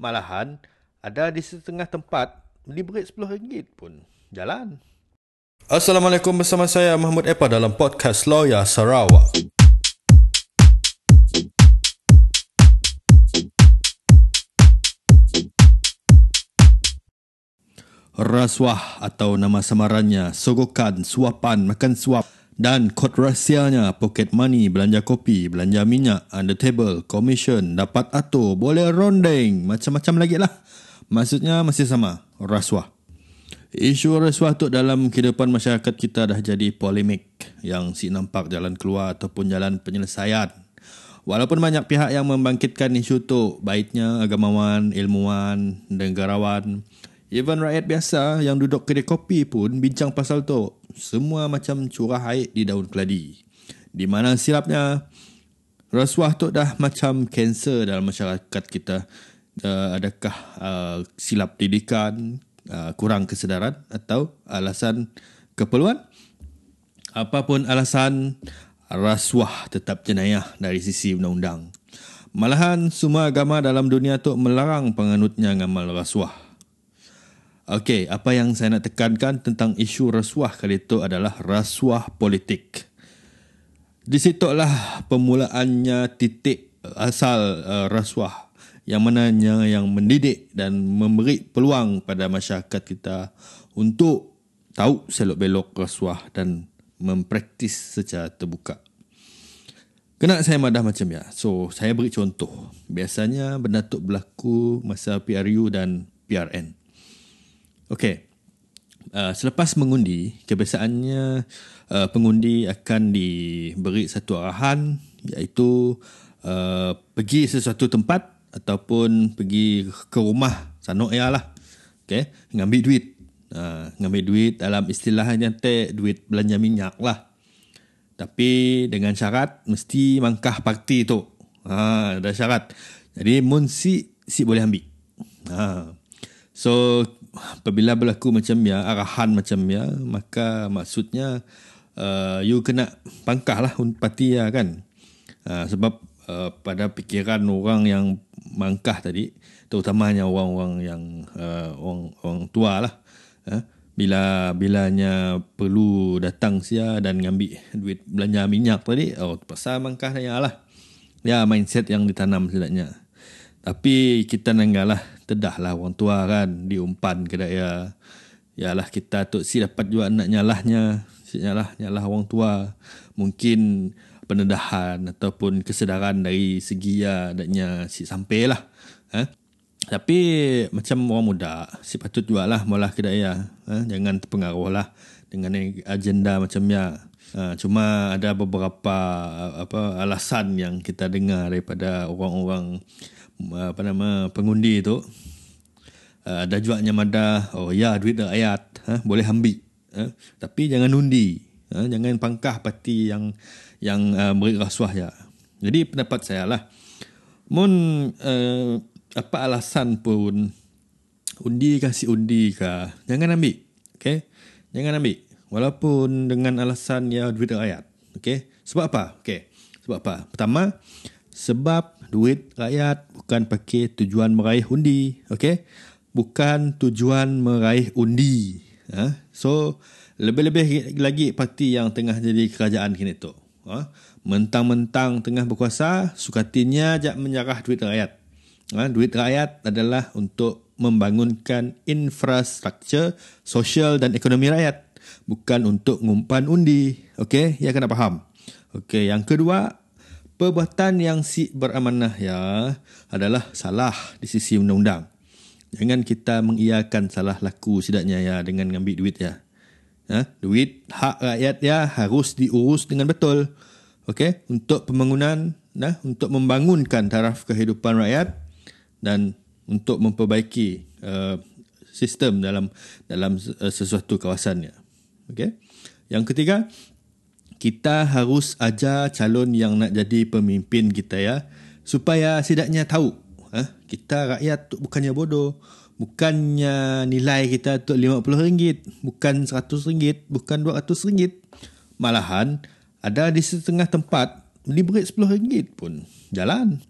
Malahan, ada di setengah tempat beli berit RM10 pun jalan. Assalamualaikum bersama saya Mahmud Epa dalam podcast Lawyer Sarawak. Rasuah atau nama samarannya sogokan, suapan, makan suap dan kod rahsianya pocket money, belanja kopi, belanja minyak, under table, commission, dapat atur, boleh rondeng, macam-macam lagi lah. Maksudnya masih sama, rasuah. Isu rasuah tu dalam kehidupan masyarakat kita dah jadi polemik yang si nampak jalan keluar ataupun jalan penyelesaian. Walaupun banyak pihak yang membangkitkan isu tu, baiknya agamawan, ilmuwan, negarawan, Even rakyat biasa yang duduk kedai kopi pun bincang pasal tu. Semua macam curah air di daun keladi. Di mana silapnya, rasuah tu dah macam kanser dalam masyarakat kita. Uh, adakah uh, silap didikan, uh, kurang kesedaran atau alasan keperluan? Apapun alasan, rasuah tetap jenayah dari sisi undang-undang. Malahan semua agama dalam dunia tu melarang penganutnya ngamal rasuah. Okey, apa yang saya nak tekankan tentang isu rasuah kali itu adalah rasuah politik. Di situlah permulaannya titik asal uh, rasuah yang mananya yang mendidik dan memberi peluang pada masyarakat kita untuk tahu selok belok rasuah dan mempraktis secara terbuka. Kena saya madah macam ya. So, saya beri contoh. Biasanya benda tu berlaku masa PRU dan PRN. Okey. Uh, selepas mengundi, kebiasaannya uh, pengundi akan diberi satu arahan iaitu uh, pergi sesuatu tempat ataupun pergi ke rumah sanok ya lah. Okey, ngambil duit. Uh, ngambil duit dalam istilahnya teh duit belanja minyak lah. Tapi dengan syarat mesti mangkah parti tu. Ha, ada syarat. Jadi mun si si boleh ambil. Ha. So apabila berlaku macam ya arahan macam ya maka maksudnya uh, you kena pangkah lah parti ya kan? Uh, sebab uh, pada fikiran orang yang mangkah tadi terutamanya orang-orang yang uh, orang, orang tua lah uh, bila bilanya perlu datang sia dan ngambil duit belanja minyak tadi oh pasal mangkah ya lah. Ya mindset yang ditanam sebenarnya tapi kita nenggalah tedahlah orang tua kan diumpan ke daya. Yalah kita tu si dapat juga nak nyalahnya. Si nyalah nyalah orang tua. Mungkin penedahan ataupun kesedaran dari segi ya adanya si sampailah. Ha? Tapi macam orang muda, si patut juga lah mula ke daya. Ha? Jangan terpengaruh lah dengan agenda macam ya. Ha, cuma ada beberapa apa alasan yang kita dengar daripada orang-orang apa nama pengundi tu uh, ada jualnya mada oh ya duit rakyat ha, boleh ambil ha? tapi jangan undi ha? jangan pangkah parti yang yang uh, beri rasuah ya. Jadi pendapat saya lah. Mun uh, apa alasan pun undi kasih undi ke jangan ambil okey? Jangan ambil. Walaupun dengan alasan ya duit rakyat okey? Sebab apa? Okey. Sebab apa? Pertama sebab duit rakyat bukan pakai tujuan meraih undi okey bukan tujuan meraih undi ha? so lebih-lebih lagi parti yang tengah jadi kerajaan kini tu ha? mentang-mentang tengah berkuasa sukatinya jak menyerah duit rakyat ha? duit rakyat adalah untuk membangunkan infrastruktur sosial dan ekonomi rakyat bukan untuk ngumpan undi okey ya kena faham okey yang kedua perbuatan yang si beramanah ya adalah salah di sisi undang-undang. Jangan kita mengiyakan salah laku sidaknya ya dengan ngambil duit ya. Ha? Duit hak rakyat ya harus diurus dengan betul. Okey, untuk pembangunan, nah, untuk membangunkan taraf kehidupan rakyat dan untuk memperbaiki uh, sistem dalam dalam uh, sesuatu kawasannya. Okey. Yang ketiga, kita harus ajar calon yang nak jadi pemimpin kita ya. Supaya setidaknya tahu ha? kita rakyat tu bukannya bodoh. Bukannya nilai kita tu RM50 bukan RM100 bukan RM200 malahan ada di setengah tempat beli berit RM10 pun jalan.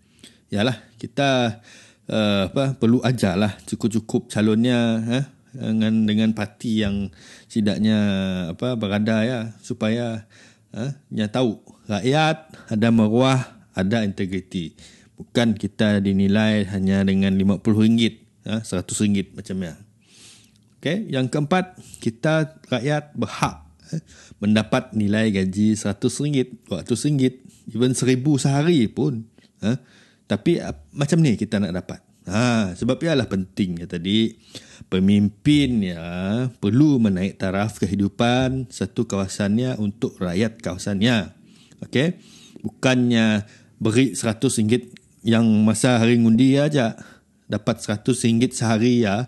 Yalah kita uh, apa perlu ajarlah cukup-cukup calonnya eh, dengan dengan parti yang setidaknya apa berada ya. Supaya eh, nya tahu rakyat ada maruah ada integriti bukan kita dinilai hanya dengan RM50 eh, RM100 macam ya Okay. Yang keempat, kita rakyat berhak eh, mendapat nilai gaji RM100, RM200, even RM1,000 sehari pun. Eh. Tapi macam ni kita nak dapat. Ha, sebab ialah penting ya tadi pemimpin ya perlu menaik taraf kehidupan satu kawasannya untuk rakyat kawasannya. Okey. Bukannya beri RM100 yang masa hari ngundi aja dapat RM100 sehari ya.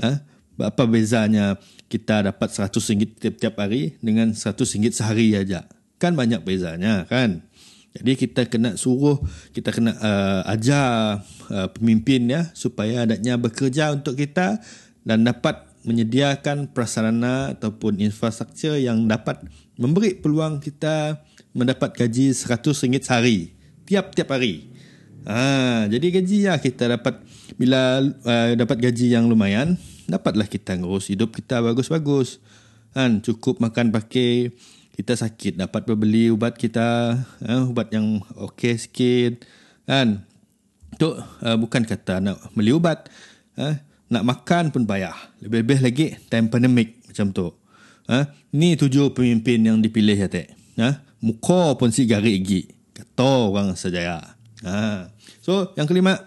Ha? apa bezanya kita dapat RM100 tiap-tiap hari dengan RM100 sehari aja kan banyak bezanya kan jadi kita kena suruh kita kena uh, ajar uh, pemimpin ya supaya adanya bekerja untuk kita dan dapat menyediakan prasarana ataupun infrastruktur yang dapat memberi peluang kita mendapat gaji RM100 sehari tiap-tiap hari. Ha, jadi gaji ya kita dapat bila uh, dapat gaji yang lumayan dapatlah kita ngurus hidup kita bagus-bagus. Kan cukup makan pakai kita sakit dapat berbeli ubat kita eh, ubat yang okey sikit kan? Tu uh, bukan kata nak beli ubat eh, nak makan pun payah. Lebih-lebih lagi time pandemic macam tu. Eh, ni tujuh pemimpin yang dipilih ya tek. Eh, muka pun si garik gigi. Kata orang sejaya ha. so yang kelima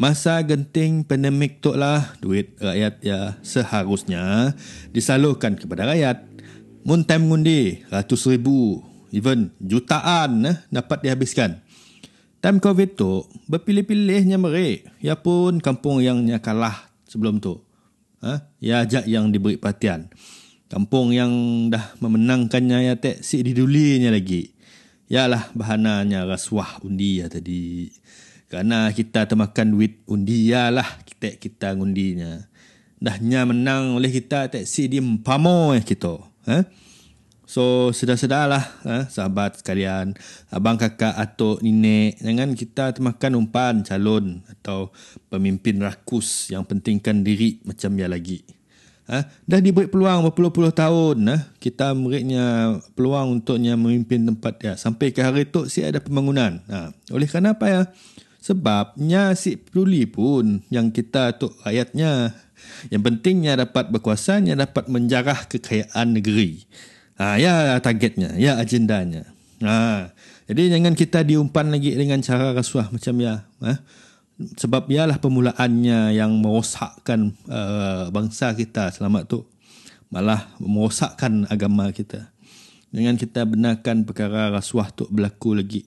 Masa genting pandemik tu lah duit rakyat ya seharusnya disalurkan kepada rakyat. Mun time ngundi ratus ribu, even jutaan eh, dapat dihabiskan. Time COVID tu berpilih-pilihnya mereka. Ya pun kampung yang kalah sebelum tu. Ha? Ya ajak yang diberi perhatian. Kampung yang dah memenangkannya ya tak si didulinya lagi. Yalah bahananya rasuah undi ya tadi. Kerana kita termakan duit undi lah kita kita ngundinya. Dahnya menang oleh kita taksi di pamo eh kita. Eh? So sedar-sedarlah eh, sahabat sekalian, abang kakak atuk nenek jangan kita termakan umpan calon atau pemimpin rakus yang pentingkan diri macam ya lagi. Ha? Dah diberi peluang berpuluh-puluh tahun eh? kita muridnya peluang untuknya memimpin tempat dia sampai ke hari itu si ada pembangunan. Ha? Oleh kerana apa ya? Sebabnya si peduli pun yang kita tu rakyatnya. Yang pentingnya dapat berkuasanya dapat menjarah kekayaan negeri. Ha, ya targetnya, ya agendanya. Ha, jadi jangan kita diumpan lagi dengan cara rasuah macam ya. Ha? Sebab ialah permulaannya yang merosakkan uh, bangsa kita selamat tu. Malah merosakkan agama kita. Jangan kita benarkan perkara rasuah tu berlaku lagi.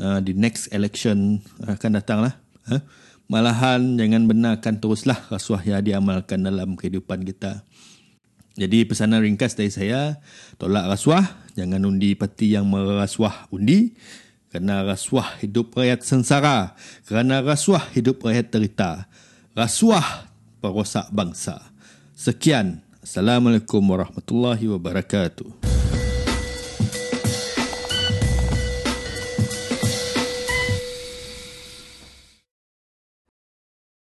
Uh, di next election akan datang lah. Uh, malahan jangan benarkan teruslah rasuah yang diamalkan dalam kehidupan kita. Jadi pesanan ringkas dari saya, tolak rasuah, jangan undi parti yang merasuah undi. Kerana rasuah hidup rakyat sengsara. Kerana rasuah hidup rakyat terita. Rasuah perosak bangsa. Sekian. Assalamualaikum warahmatullahi wabarakatuh.